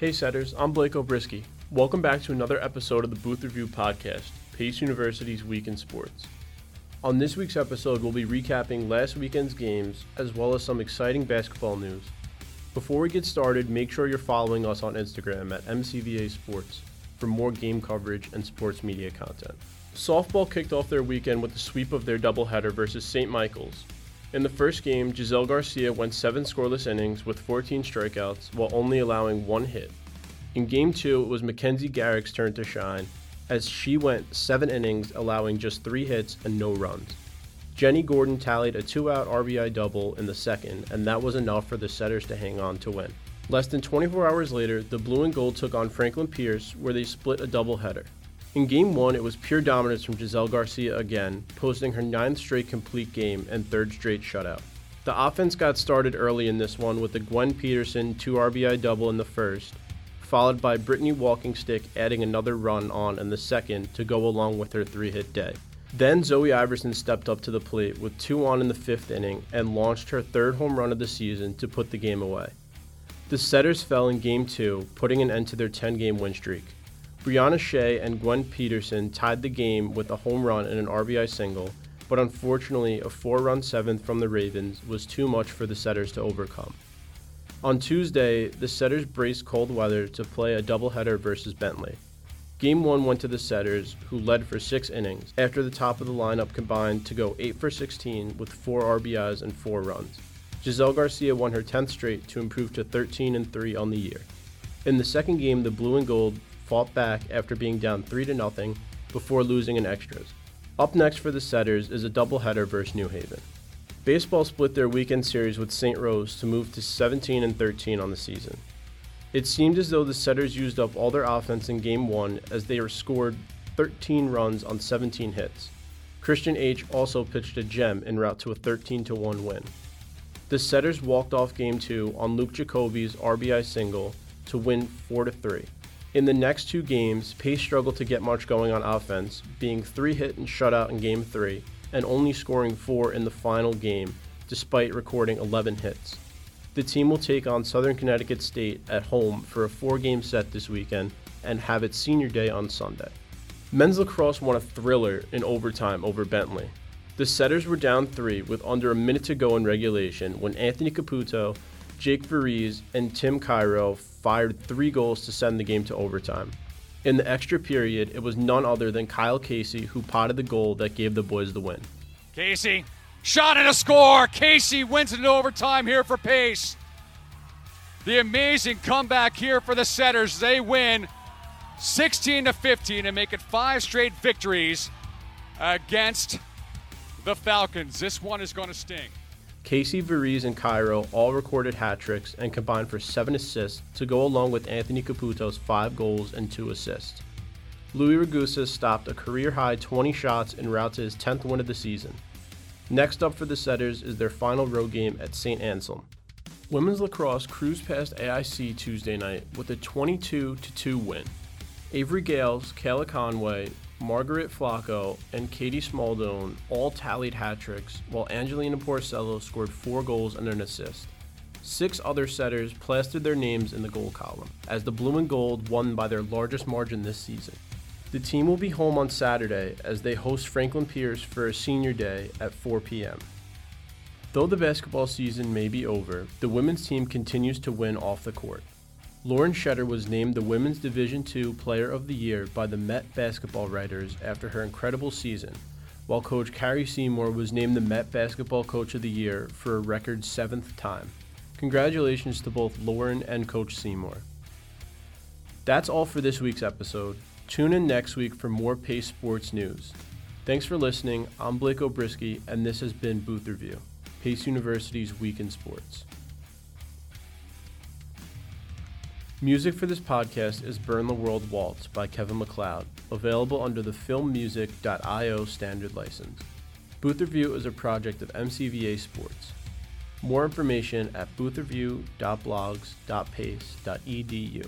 Hey setters, I'm Blake Obrisky. Welcome back to another episode of the Booth Review podcast, Pace University's Week in Sports. On this week's episode, we'll be recapping last weekend's games as well as some exciting basketball news. Before we get started, make sure you're following us on Instagram at MCVA Sports for more game coverage and sports media content. Softball kicked off their weekend with the sweep of their doubleheader versus St. Michael's. In the first game, Giselle Garcia went seven scoreless innings with 14 strikeouts while only allowing one hit. In game two, it was Mackenzie Garrick's turn to shine as she went seven innings, allowing just three hits and no runs. Jenny Gordon tallied a two out RBI double in the second, and that was enough for the setters to hang on to win. Less than 24 hours later, the Blue and Gold took on Franklin Pierce, where they split a doubleheader. In game one, it was pure dominance from Giselle Garcia again, posting her ninth straight complete game and third straight shutout. The offense got started early in this one with the Gwen Peterson 2 RBI double in the first, followed by Brittany Walking Stick adding another run on in the second to go along with her three hit day. Then Zoe Iverson stepped up to the plate with two on in the fifth inning and launched her third home run of the season to put the game away. The setters fell in game two, putting an end to their 10 game win streak. Brianna Shea and Gwen Peterson tied the game with a home run and an RBI single, but unfortunately, a four run seventh from the Ravens was too much for the setters to overcome. On Tuesday, the setters braced cold weather to play a doubleheader versus Bentley. Game 1 went to the Setters, who led for six innings, after the top of the lineup combined to go 8 for 16 with 4 RBIs and 4 runs. Giselle Garcia won her 10th straight to improve to 13 and 3 on the year. In the second game, the Blue and Gold fought back after being down 3 to nothing before losing in extras. Up next for the Setters is a doubleheader versus New Haven. Baseball split their weekend series with St. Rose to move to 17 and 13 on the season. It seemed as though the Setters used up all their offense in Game 1 as they were scored 13 runs on 17 hits. Christian H. also pitched a gem en route to a 13 1 win. The Setters walked off Game 2 on Luke Jacoby's RBI single to win 4 3. In the next two games, Pace struggled to get much going on offense, being 3 hit and shutout in Game 3 and only scoring 4 in the final game despite recording 11 hits. The team will take on Southern Connecticut State at home for a four game set this weekend and have its senior day on Sunday. Men's lacrosse won a thriller in overtime over Bentley. The setters were down three with under a minute to go in regulation when Anthony Caputo, Jake Veriz, and Tim Cairo fired three goals to send the game to overtime. In the extra period, it was none other than Kyle Casey who potted the goal that gave the boys the win. Casey Shot and a score. Casey wins it in overtime here for Pace. The amazing comeback here for the Setters. They win 16 to 15 and make it five straight victories against the Falcons. This one is going to sting. Casey Veriz and Cairo all recorded hat tricks and combined for seven assists to go along with Anthony Caputo's five goals and two assists. Louis Ragusa stopped a career high 20 shots en route to his 10th win of the season. Next up for the Setters is their final road game at St. Anselm. Women's lacrosse cruised past AIC Tuesday night with a 22 2 win. Avery Gales, Kayla Conway, Margaret Flacco, and Katie Smaldone all tallied hat tricks, while Angelina Porcello scored four goals and an assist. Six other setters plastered their names in the goal column, as the Blue and Gold won by their largest margin this season. The team will be home on Saturday as they host Franklin Pierce for a senior day at 4 p.m. Though the basketball season may be over, the women's team continues to win off the court. Lauren Shetter was named the Women's Division II Player of the Year by the Met basketball writers after her incredible season, while coach Carrie Seymour was named the Met Basketball Coach of the Year for a record seventh time. Congratulations to both Lauren and Coach Seymour. That's all for this week's episode. Tune in next week for more Pace Sports news. Thanks for listening. I'm Blake Obrisky, and this has been Booth Review, Pace University's Week in Sports. Music for this podcast is Burn the World Waltz by Kevin MacLeod, available under the filmmusic.io standard license. Booth Review is a project of MCVA Sports. More information at boothreview.blogs.pace.edu.